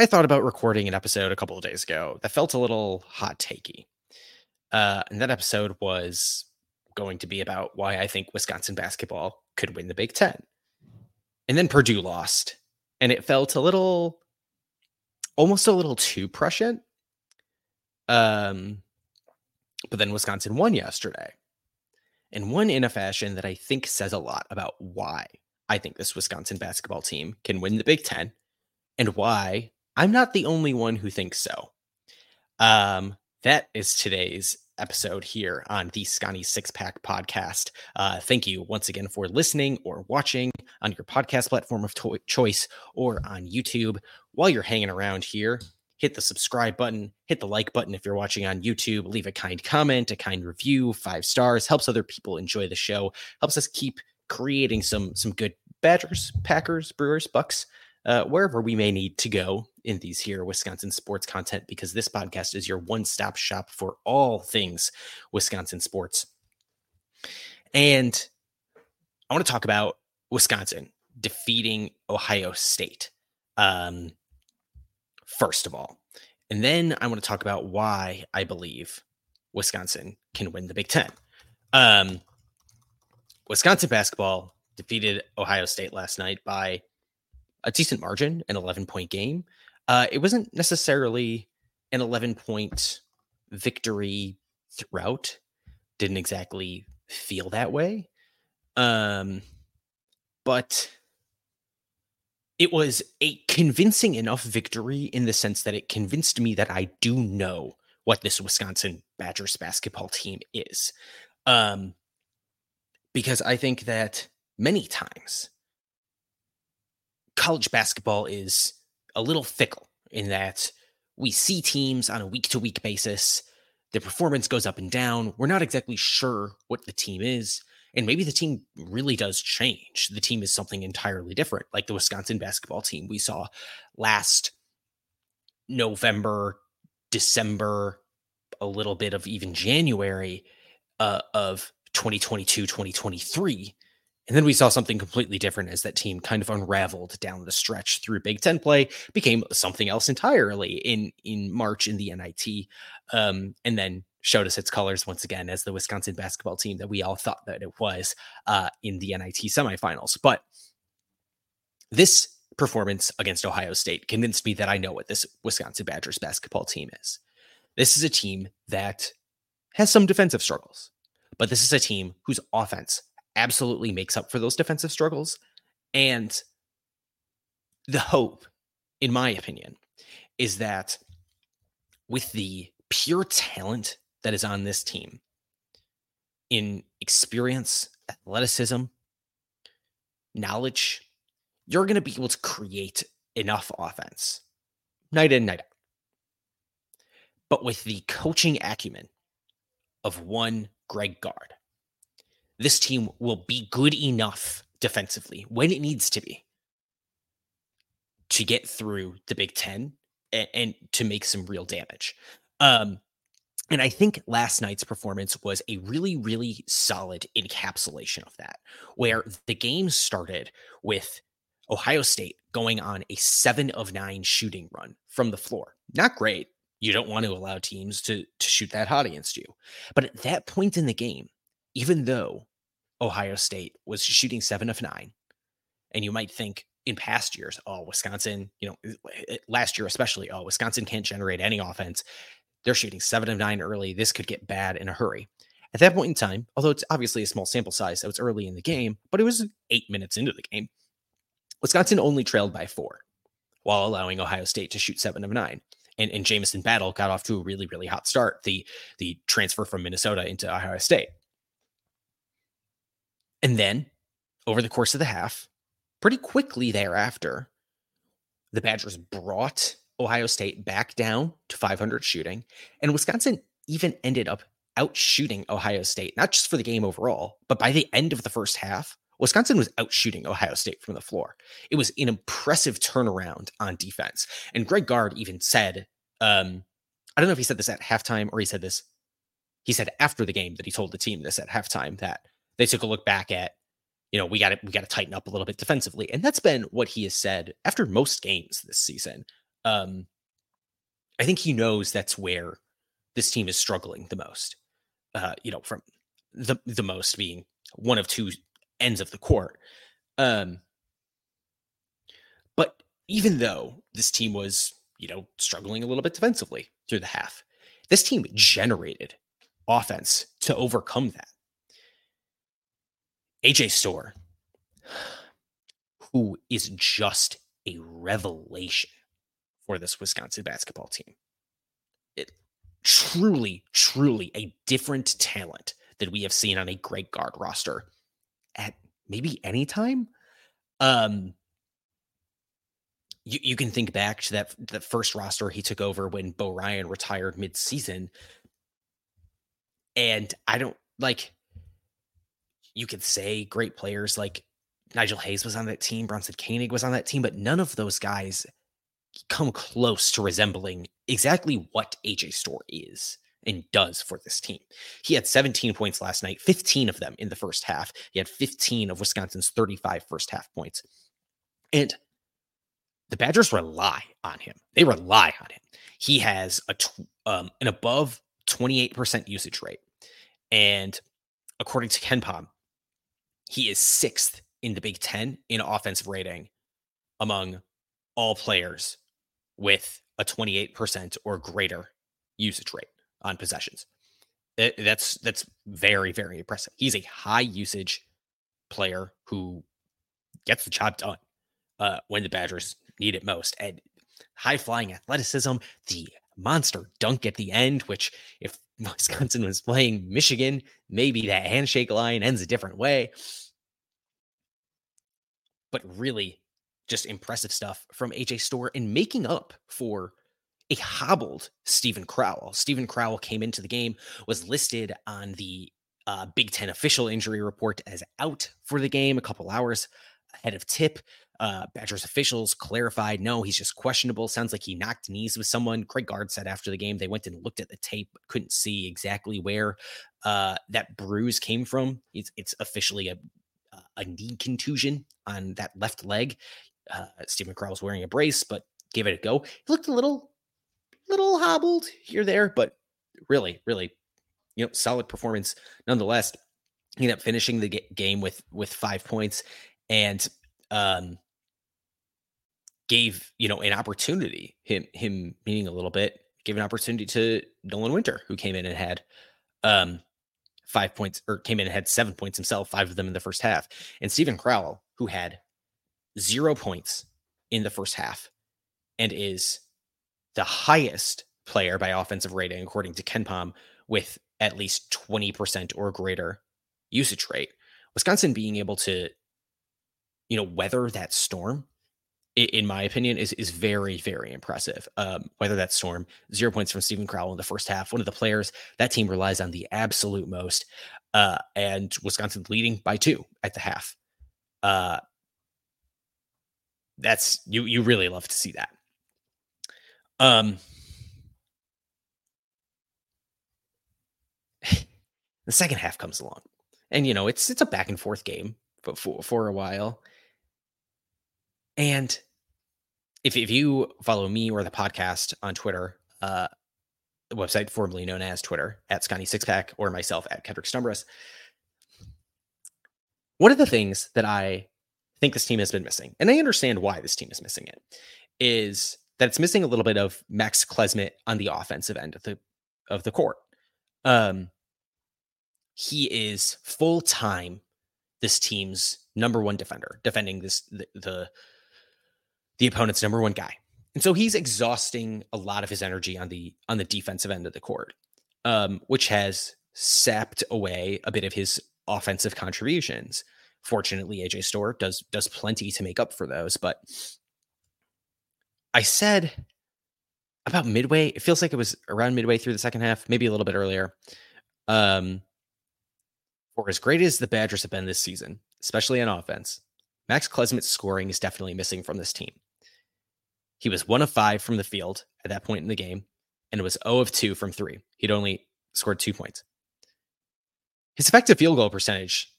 I thought about recording an episode a couple of days ago that felt a little hot takey. Uh, and that episode was going to be about why I think Wisconsin basketball could win the Big Ten. And then Purdue lost, and it felt a little, almost a little too prescient. Um, but then Wisconsin won yesterday, and won in a fashion that I think says a lot about why I think this Wisconsin basketball team can win the Big Ten, and why I'm not the only one who thinks so. Um, that is today's episode here on the Sconnie Six Pack podcast. Uh, thank you once again for listening or watching on your podcast platform of to- choice or on YouTube. While you're hanging around here, hit the subscribe button, hit the like button if you're watching on YouTube, leave a kind comment, a kind review, five stars, helps other people enjoy the show, helps us keep creating some some good Badgers, Packers, Brewers, Bucks uh, wherever we may need to go in these here Wisconsin sports content, because this podcast is your one stop shop for all things Wisconsin sports. And I want to talk about Wisconsin defeating Ohio State. Um, first of all, and then I want to talk about why I believe Wisconsin can win the Big Ten. Um, Wisconsin basketball defeated Ohio State last night by a decent margin, an 11 point game. Uh, it wasn't necessarily an 11 point victory throughout. Didn't exactly feel that way. Um, but it was a convincing enough victory in the sense that it convinced me that I do know what this Wisconsin Badgers basketball team is. Um, because I think that many times college basketball is a little fickle in that we see teams on a week to week basis. Their performance goes up and down. We're not exactly sure what the team is. And maybe the team really does change. The team is something entirely different, like the Wisconsin basketball team we saw last November, December, a little bit of even January uh, of 2022, 2023 and then we saw something completely different as that team kind of unraveled down the stretch through Big Ten play, became something else entirely in in March in the NIT, um, and then showed us its colors once again as the Wisconsin basketball team that we all thought that it was uh, in the NIT semifinals. But this performance against Ohio State convinced me that I know what this Wisconsin Badgers basketball team is. This is a team that has some defensive struggles, but this is a team whose offense absolutely makes up for those defensive struggles. And the hope, in my opinion, is that with the pure talent that is on this team in experience, athleticism, knowledge, you're going to be able to create enough offense night in, night out. But with the coaching acumen of one Greg Gard, this team will be good enough defensively when it needs to be to get through the Big Ten and, and to make some real damage. Um, and I think last night's performance was a really, really solid encapsulation of that, where the game started with Ohio State going on a seven of nine shooting run from the floor. Not great. You don't want to allow teams to, to shoot that hot against you. But at that point in the game, even though Ohio State was shooting seven of nine, and you might think in past years, oh, Wisconsin, you know, last year especially, oh, Wisconsin can't generate any offense. They're shooting seven of nine early. This could get bad in a hurry. At that point in time, although it's obviously a small sample size, so it's early in the game, but it was eight minutes into the game. Wisconsin only trailed by four while allowing Ohio State to shoot seven of nine. And, and Jamison Battle got off to a really, really hot start. The the transfer from Minnesota into Ohio State. And then over the course of the half, pretty quickly thereafter, the Badgers brought Ohio State back down to 500 shooting, and Wisconsin even ended up out shooting Ohio State, not just for the game overall, but by the end of the first half, Wisconsin was out shooting Ohio State from the floor. It was an impressive turnaround on defense. And Greg Gard even said, um, I don't know if he said this at halftime or he said this, he said after the game that he told the team this at halftime that they took a look back at, you know, we got to we got to tighten up a little bit defensively, and that's been what he has said after most games this season. Um, I think he knows that's where this team is struggling the most. Uh, you know, from the the most being one of two ends of the court. Um, but even though this team was, you know, struggling a little bit defensively through the half, this team generated offense to overcome that. AJ Storr, who is just a revelation for this Wisconsin basketball team. It truly, truly a different talent that we have seen on a Greg Gard roster at maybe any time. Um, you, you can think back to that the first roster he took over when Bo Ryan retired mid-season. And I don't like you could say great players like Nigel Hayes was on that team, Bronson Koenig was on that team, but none of those guys come close to resembling exactly what AJ Storr is and does for this team. He had 17 points last night, 15 of them in the first half. He had 15 of Wisconsin's 35 first half points. And the Badgers rely on him. They rely on him. He has a um, an above 28% usage rate. And according to KenPom, he is sixth in the Big Ten in offensive rating among all players with a 28% or greater usage rate on possessions. It, that's that's very very impressive. He's a high usage player who gets the job done uh, when the Badgers need it most. And high flying athleticism, the monster dunk at the end, which if Wisconsin was playing Michigan, maybe that handshake line ends a different way. But really, just impressive stuff from AJ Storr and making up for a hobbled Steven Crowl. Steven Crowl came into the game, was listed on the uh, Big Ten official injury report as out for the game a couple hours ahead of tip. Uh, Badgers officials clarified, no, he's just questionable. Sounds like he knocked knees with someone. Greg Gard said after the game they went and looked at the tape, but couldn't see exactly where uh, that bruise came from. It's, it's officially a a knee contusion on that left leg. Uh, Steven Crowl was wearing a brace, but gave it a go. He looked a little, little hobbled here there, but really, really, you know, solid performance nonetheless. He ended up finishing the game with with five points and um, gave you know an opportunity him him meaning a little bit gave an opportunity to Nolan Winter who came in and had um five points or came in and had seven points himself, five of them in the first half. And Steven Crowl who had zero points in the first half and is the highest player by offensive rating, according to KenPom, with at least 20% or greater usage rate. Wisconsin being able to, you know, weather that storm in my opinion, is is very very impressive. Um, whether that storm, zero points from Steven Crowl in the first half, one of the players that team relies on the absolute most, uh, and Wisconsin leading by two at the half. Uh, that's you you really love to see that. Um, the second half comes along, and you know it's it's a back and forth game, but for for a while. And if, if you follow me or the podcast on Twitter, uh, the website formerly known as Twitter at Sconnie Sixpack or myself at Kedrick Stumbris, one of the things that I think this team has been missing, and I understand why this team is missing it, is that it's missing a little bit of Max Klesmit on the offensive end of the of the court. Um, he is full time this team's number one defender, defending this the, the the opponent's number one guy. And so he's exhausting a lot of his energy on the on the defensive end of the court, um, which has sapped away a bit of his offensive contributions. Fortunately, AJ Storr does does plenty to make up for those. But I said about midway, it feels like it was around midway through the second half, maybe a little bit earlier. Um, for as great as the Badgers have been this season, especially on offense, Max Klesmit's scoring is definitely missing from this team. He was one of five from the field at that point in the game, and was 0 of 2 from three. He'd only scored two points. His effective field goal percentage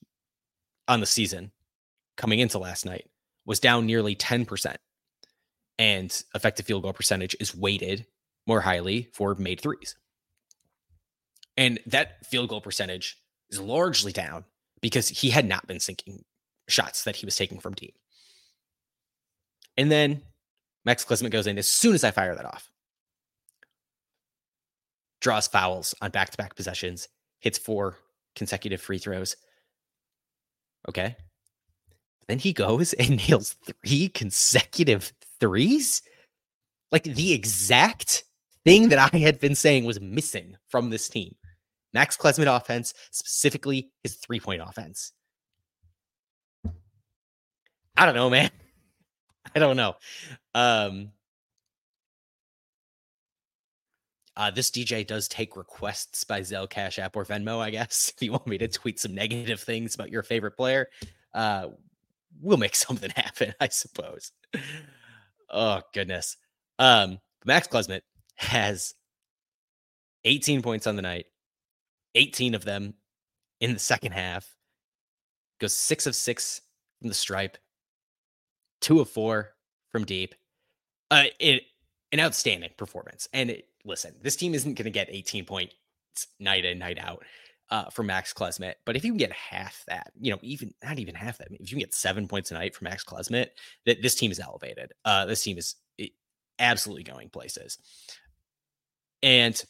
on the season coming into last night was down nearly 10%. and effective field goal percentage is weighted more highly for made threes. And that field goal percentage is largely down because he had not been sinking shots that he was taking from deep. And then Max Klesmit goes in as soon as I fire that off. Draws fouls on back to back possessions, hits four consecutive free throws. Okay. Then he goes and nails three consecutive threes. Like the exact thing that I had been saying was missing from this team. Max Klesmit offense, specifically his three point offense. I don't know, man. I don't know. Um, uh, this DJ does take requests by Zelle, Cash App, or Venmo, I guess. If you want me to tweet some negative things about your favorite player, uh, we'll make something happen, I suppose. Oh, goodness. Um, Max Klesmit has 18 points on the night, 18 of them in the second half, goes six of six from the stripe, two of four from deep. Uh, it an outstanding performance. And it, listen, this team isn't going to get 18 points night in, night out uh, from Max Klesmit, But if you can get half that, you know, even not even half that, if you can get seven points a night from Max Klesmit, that this team is elevated. Uh, this team is absolutely going places. And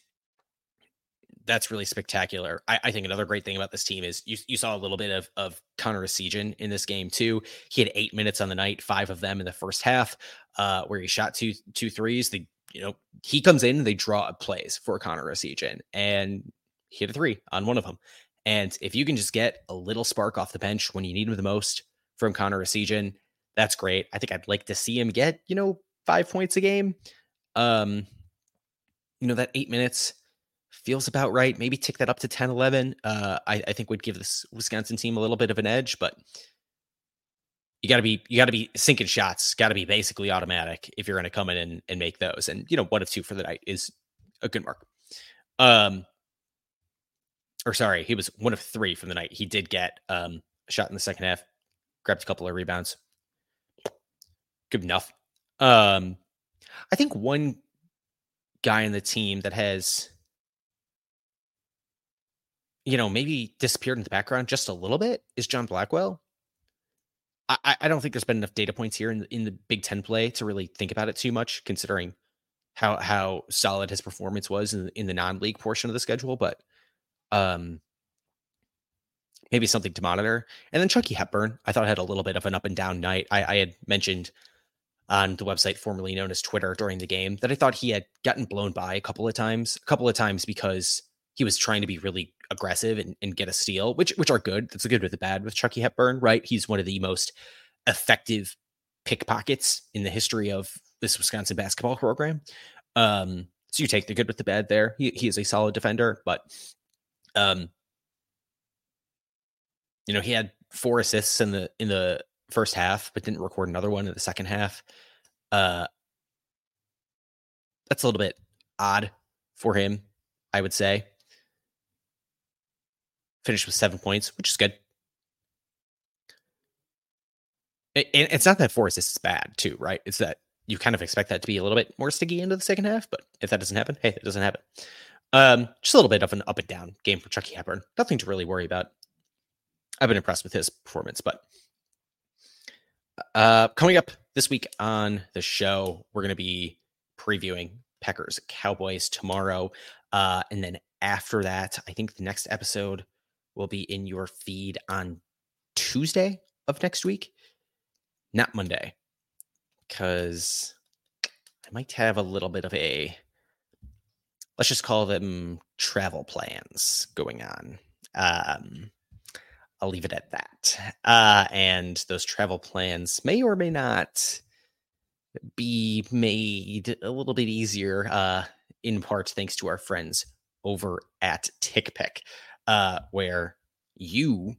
that's really spectacular. I, I, think another great thing about this team is you, you saw a little bit of, of Connor Essegian in this game too. He had eight minutes on the night, five of them in the first half, uh, where he shot two two threes. The you know he comes in, they draw a plays for Connor Essegian, and he hit a three on one of them. And if you can just get a little spark off the bench when you need him the most from Connor Essegian, that's great. I think I'd like to see him get you know five points a game. Um, you know that eight minutes feels about right. Maybe tick that up to 10, 11. Uh, I, I think would give this Wisconsin team a little bit of an edge, but you got to be you got to be sinking shots. Got to be basically automatic if you're going to come in and, and make those. And you know, one of two for the night is a good mark. Um, or sorry, he was one of three from the night. He did get um a shot in the second half, grabbed a couple of rebounds. Good enough. Um, I think one guy in the team that has you know, maybe disappeared in the background just a little bit is John Blackwell. I, I don't think there's been enough data points here in the, in the Big Ten play to really think about it too much, considering how how solid his performance was in, in the non-league portion of the schedule. But um, maybe something to monitor. And then Chucky Hepburn, I thought had a little bit of an up and down night. I, I had mentioned on the website formerly known as Twitter during the game that I thought he had gotten blown by a couple of times, a couple of times because he was trying to be really aggressive and, and get a steal, which which are good. That's a good with the bad with Chucky Hepburn, right? He's one of the most effective pickpockets in the history of this Wisconsin basketball program. Um, so you take the good with the bad there. He he is a solid defender, but um, you know, he had four assists in the in the first half, but didn't record another one in the second half. Uh that's a little bit odd for him, I would say finished with seven points, which is good. It's not that assists is bad, too, right? It's that you kind of expect that to be a little bit more sticky into the second half, but if that doesn't happen, hey, it doesn't happen. Um, just a little bit of an up and down game for Chucky Hepburn. Nothing to really worry about. I've been impressed with his performance, but uh, coming up this week on the show, we're going to be previewing Packers Cowboys tomorrow. Uh, and then after that, I think the next episode will be in your feed on Tuesday of next week, not Monday, because I might have a little bit of a, let's just call them travel plans going on. Um, I'll leave it at that. Uh, and those travel plans may or may not be made a little bit easier, uh, in part thanks to our friends over at TickPick uh, where you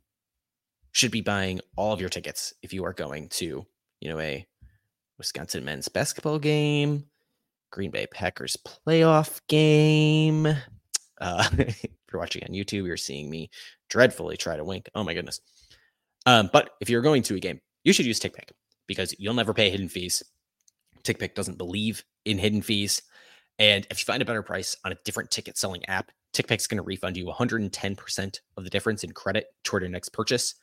should be buying all of your tickets if you are going to, you know, a Wisconsin men's basketball game, Green Bay Packers playoff game. Uh, if you're watching on YouTube, you're seeing me dreadfully try to wink. Oh my goodness. Um, but if you're going to a game, you should use TickPick because you'll never pay hidden fees. TickPick doesn't believe in hidden fees. And if you find a better price on a different ticket selling app, TickPick's going to refund you 110% of the difference in credit toward your next purchase.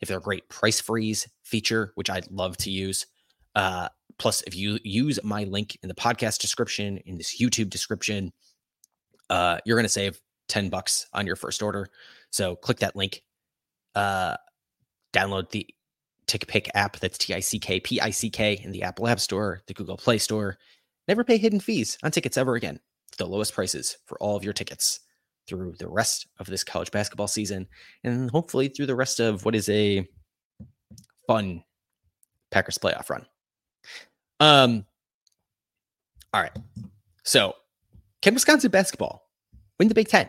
If they're a great price freeze feature, which I'd love to use, uh, plus if you use my link in the podcast description, in this YouTube description, uh, you're going to save 10 bucks on your first order. So click that link, uh, download the TickPick app. That's T I C K P I C K in the Apple App Store, the Google Play Store. Never pay hidden fees on tickets ever again. The lowest prices for all of your tickets through the rest of this college basketball season and hopefully through the rest of what is a fun Packers playoff run. Um all right. So, can Wisconsin basketball win the Big 10?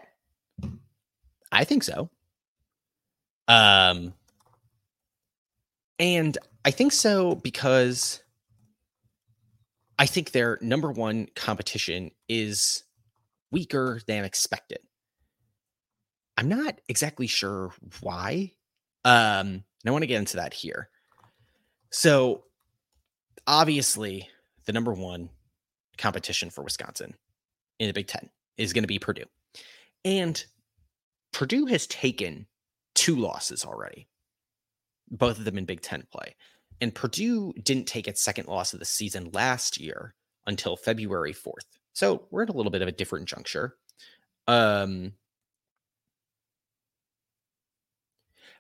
I think so. Um and I think so because I think their number one competition is weaker than expected. I'm not exactly sure why. Um, and I want to get into that here. So, obviously, the number one competition for Wisconsin in the Big Ten is going to be Purdue. And Purdue has taken two losses already both of them in Big Ten play. And Purdue didn't take its second loss of the season last year until February 4th. So we're at a little bit of a different juncture. Um,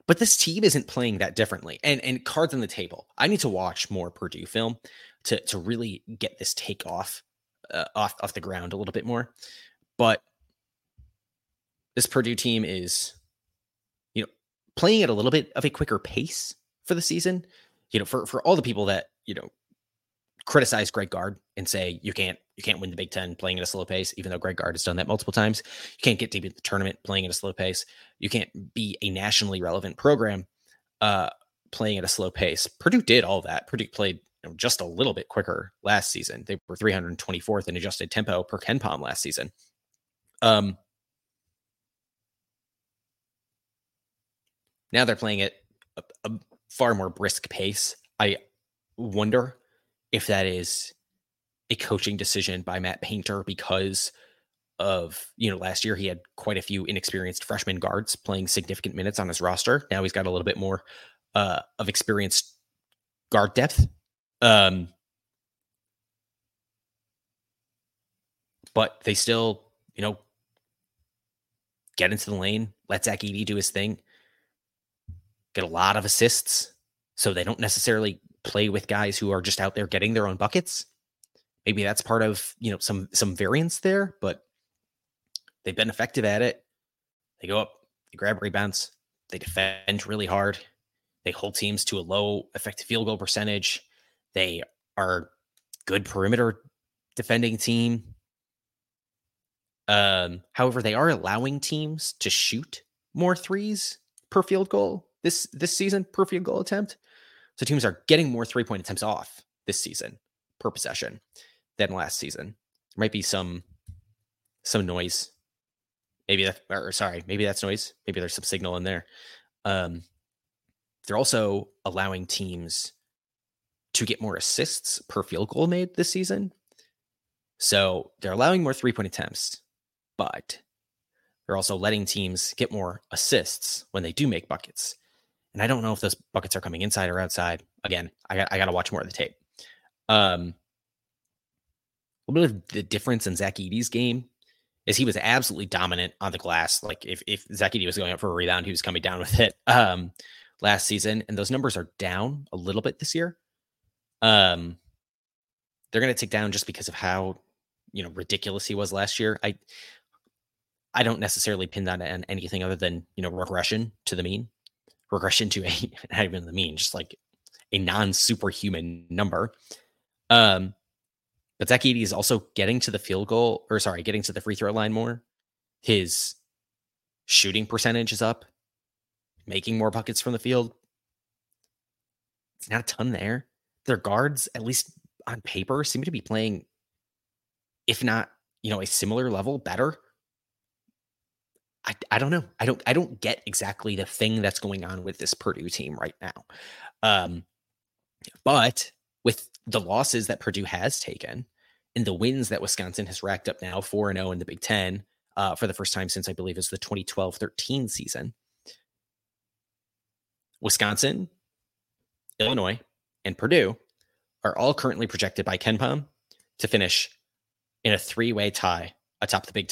but this team isn't playing that differently. And and cards on the table. I need to watch more Purdue film to to really get this take off uh, off off the ground a little bit more. But this Purdue team is you know, playing at a little bit of a quicker pace for the season. You know, for for all the people that you know criticize Greg Gard and say you can't you can't win the Big Ten playing at a slow pace, even though Greg Gard has done that multiple times. You can't get deep in the tournament playing at a slow pace. You can't be a nationally relevant program uh, playing at a slow pace. Purdue did all that. Purdue played you know, just a little bit quicker last season. They were 324th in adjusted tempo per KenPom last season. Um, Now they're playing it a, a far more brisk pace. I wonder if that is a coaching decision by Matt Painter because of you know last year he had quite a few inexperienced freshman guards playing significant minutes on his roster. Now he's got a little bit more uh, of experienced guard depth. Um, but they still, you know, get into the lane, let Zach Edey do his thing get a lot of assists. So they don't necessarily play with guys who are just out there getting their own buckets. Maybe that's part of, you know, some some variance there, but they've been effective at it. They go up, they grab rebounds, they defend really hard. They hold teams to a low effective field goal percentage. They are good perimeter defending team. Um, however, they are allowing teams to shoot more threes per field goal this this season per field goal attempt. So teams are getting more three point attempts off this season per possession than last season. There might be some some noise. Maybe that or sorry, maybe that's noise. Maybe there's some signal in there. Um, they're also allowing teams to get more assists per field goal made this season. So they're allowing more three point attempts, but they're also letting teams get more assists when they do make buckets. And I don't know if those buckets are coming inside or outside. Again, I got I got to watch more of the tape. Um, a little bit of the difference in Zach Edey's game is he was absolutely dominant on the glass. Like if if Zach Edey was going up for a rebound, he was coming down with it um, last season, and those numbers are down a little bit this year. Um, they're going to tick down just because of how you know ridiculous he was last year. I I don't necessarily pin that on anything other than you know regression to the mean regression to a not even the mean, just like a non-superhuman number. Um, but Zach Edey is also getting to the field goal, or sorry, getting to the free throw line more. His shooting percentage is up, making more buckets from the field. It's not a ton there. Their guards, at least on paper, seem to be playing, if not, you know, a similar level better I, I don't know. I don't I don't get exactly the thing that's going on with this Purdue team right now. Um, but with the losses that Purdue has taken and the wins that Wisconsin has racked up now 4 and 0 in the Big Ten uh, for the first time since I believe it's the 2012 13 season. Wisconsin, Illinois, and Purdue are all currently projected by KenPom to finish in a three way tie atop the Big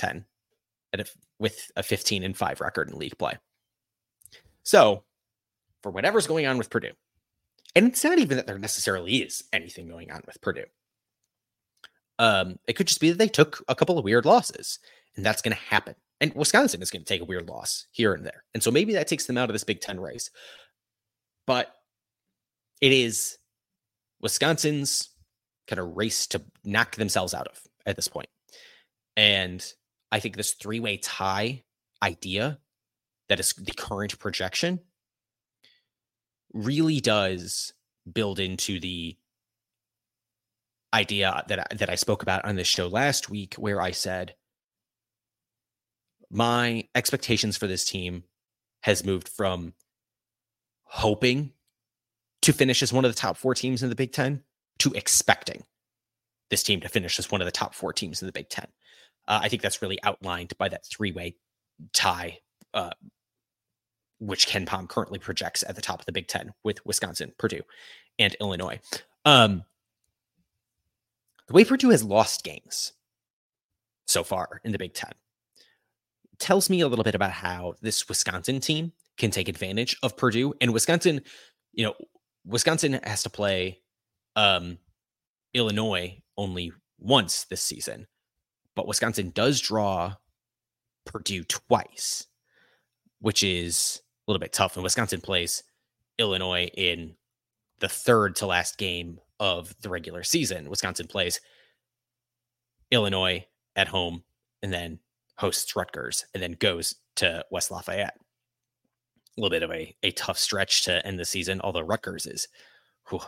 Ten a, with a 15 and 5 record in league play. So, for whatever's going on with Purdue, and it's not even that there necessarily is anything going on with Purdue. Um, it could just be that they took a couple of weird losses, and that's going to happen. And Wisconsin is going to take a weird loss here and there. And so maybe that takes them out of this Big Ten race. But it is Wisconsin's kind of race to knock themselves out of at this point. And I think this three way tie idea that is the current projection really does build into the idea that I, that I spoke about on this show last week, where I said my expectations for this team has moved from hoping to finish as one of the top four teams in the Big Ten to expecting this team to finish as one of the top four teams in the Big Ten. Uh, I think that's really outlined by that three way tie, uh, which KenPom currently projects at the top of the Big Ten with Wisconsin, Purdue, and Illinois. Um, the way Purdue has lost games so far in the Big Ten tells me a little bit about how this Wisconsin team can take advantage of Purdue. And Wisconsin, you know, Wisconsin has to play um, Illinois only once this season, but Wisconsin does draw Purdue twice, which is a little bit tough. And Wisconsin plays Illinois in the third to last game of the regular season. Wisconsin plays Illinois at home and then hosts Rutgers and then goes to West Lafayette. A little bit of a, a tough stretch to end the season, although Rutgers is whew,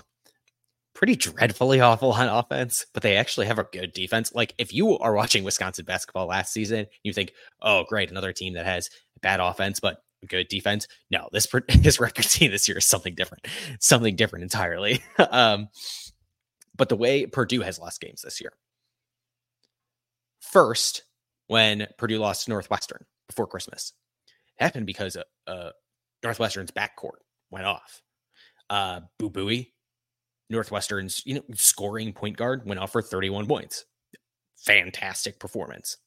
pretty dreadfully awful on offense, but they actually have a good defense. Like if you are watching Wisconsin basketball last season, you think, oh, great, another team that has bad offense, but good defense. No, this this record team this year is something different, something different entirely. um, but the way Purdue has lost games this year. First, when Purdue lost to Northwestern before Christmas, it happened because uh, Northwestern's backcourt went off. Uh, Boo Buie, Northwestern's you know scoring point guard, went off for 31 points. Fantastic performance.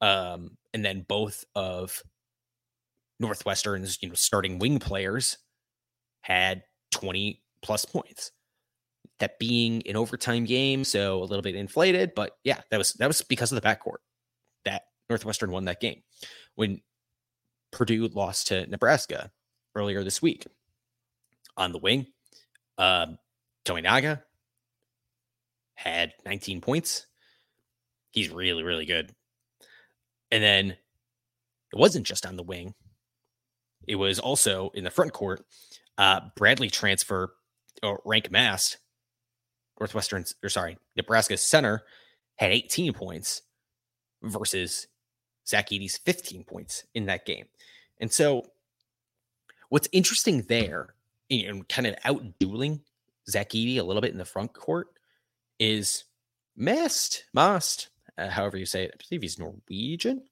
Um, and then both of Northwestern's you know starting wing players had 20 plus points that being an overtime game, so a little bit inflated, but yeah, that was that was because of the backcourt that Northwestern won that game. When Purdue lost to Nebraska earlier this week on the wing, um, Tominaga had 19 points. He's really, really good. And then it wasn't just on the wing, it was also in the front court. Uh, Bradley transfer or Rienk Mast Northwestern, or sorry, Nebraska center had 18 points versus Zach Edey's 15 points in that game. And so what's interesting there, and kind of out dueling Zach Edey a little bit in the front court, is Mast, Mast, uh, however you say it. I believe he's Norwegian.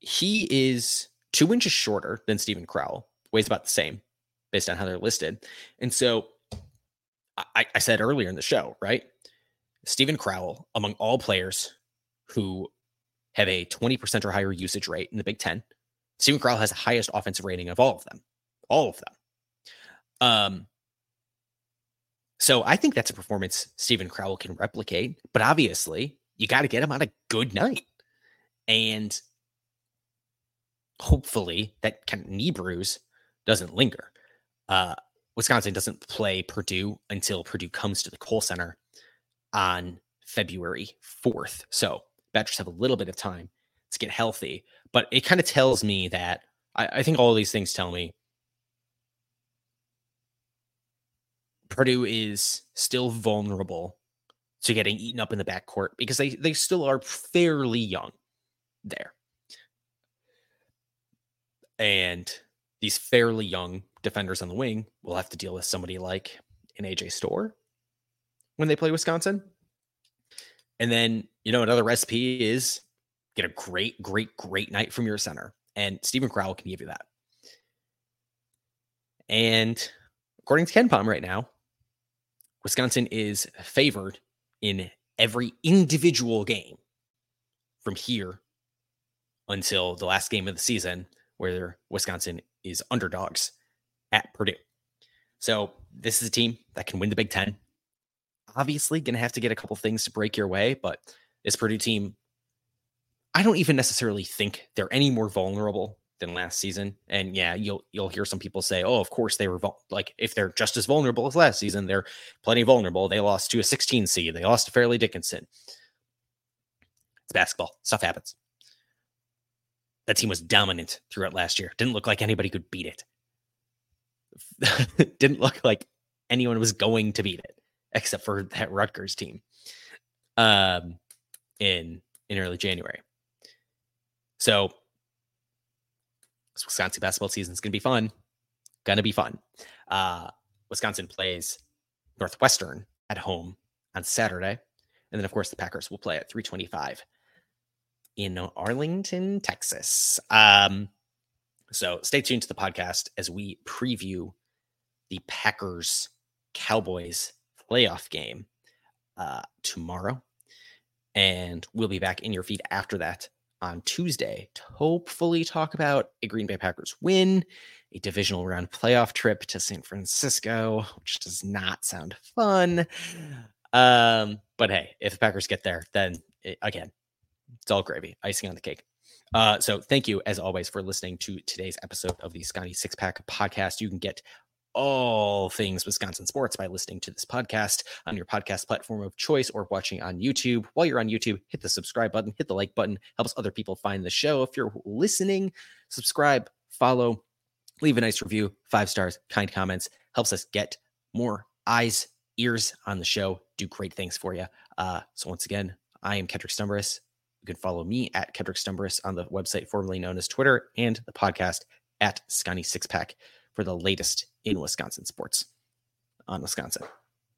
He is two inches shorter than Steven Crowl, weighs about the same based on how they're listed. And so I, I said earlier in the show, right? Steven Crowl, among all players who have a 20% or higher usage rate in the Big Ten, Steven Crowl has the highest offensive rating of all of them. All of them. Um, so I think that's a performance Steven Crowl can replicate, but obviously you got to get him on a good night. And hopefully that kind of knee bruise doesn't linger. Uh, Wisconsin doesn't play Purdue until Purdue comes to the Kohl Center on February 4th. So Badgers have a little bit of time to get healthy. But it kind of tells me that I, I think all these things tell me Purdue is still vulnerable to getting eaten up in the backcourt because they, they still are fairly young there. And these fairly young defenders on the wing will have to deal with somebody like an AJ Storr when they play Wisconsin. And then, you know, another recipe is get a great, great, great night from your center. And Steven Crowl can give you that. And according to KenPom right now, Wisconsin is favored in every individual game from here until the last game of the season, where Wisconsin is underdogs at Purdue. So this is a team that can win the Big Ten. Obviously, going to have to get a couple things to break your way, but this Purdue team, I don't even necessarily think they're any more vulnerable than last season. And yeah, you'll you'll hear some people say, "Oh, of course they were vul- like if they're just as vulnerable as last season, they're plenty vulnerable. They lost to a 16 seed. They lost to Fairleigh Dickinson. It's basketball. Stuff happens. That team was dominant throughout last year. Didn't look like anybody could beat it. Didn't look like anyone was going to beat it except for that Rutgers team. Um in in early January. So Wisconsin basketball season is going to be fun. Going to be fun. Uh, Wisconsin plays Northwestern at home on Saturday. And then, of course, the Packers will play at 325 in Arlington, Texas. Um, so stay tuned to the podcast as we preview the Packers Cowboys playoff game uh, tomorrow. And we'll be back in your feed after that on Tuesday to hopefully talk about a Green Bay Packers win, a divisional round playoff trip to San Francisco, which does not sound fun. Um, but hey, if the Packers get there, then it, again, it's all gravy, icing on the cake. Uh, so thank you as always for listening to today's episode of the Sconnie Six Pack podcast. You can get all things Wisconsin sports by listening to this podcast on your podcast platform of choice or watching on YouTube. While you're on YouTube, hit the subscribe button, hit the like button, helps other people find the show. If you're listening, subscribe, follow, leave a nice review, five stars, kind comments, helps us get more eyes, ears on the show, do great things for you. Uh, so once again, I am Kedrick Stumbris. You can follow me at Kedrick Stumbris on the website formerly known as Twitter and the podcast at Sconnie Sixpack for the latest in Wisconsin sports on Wisconsin.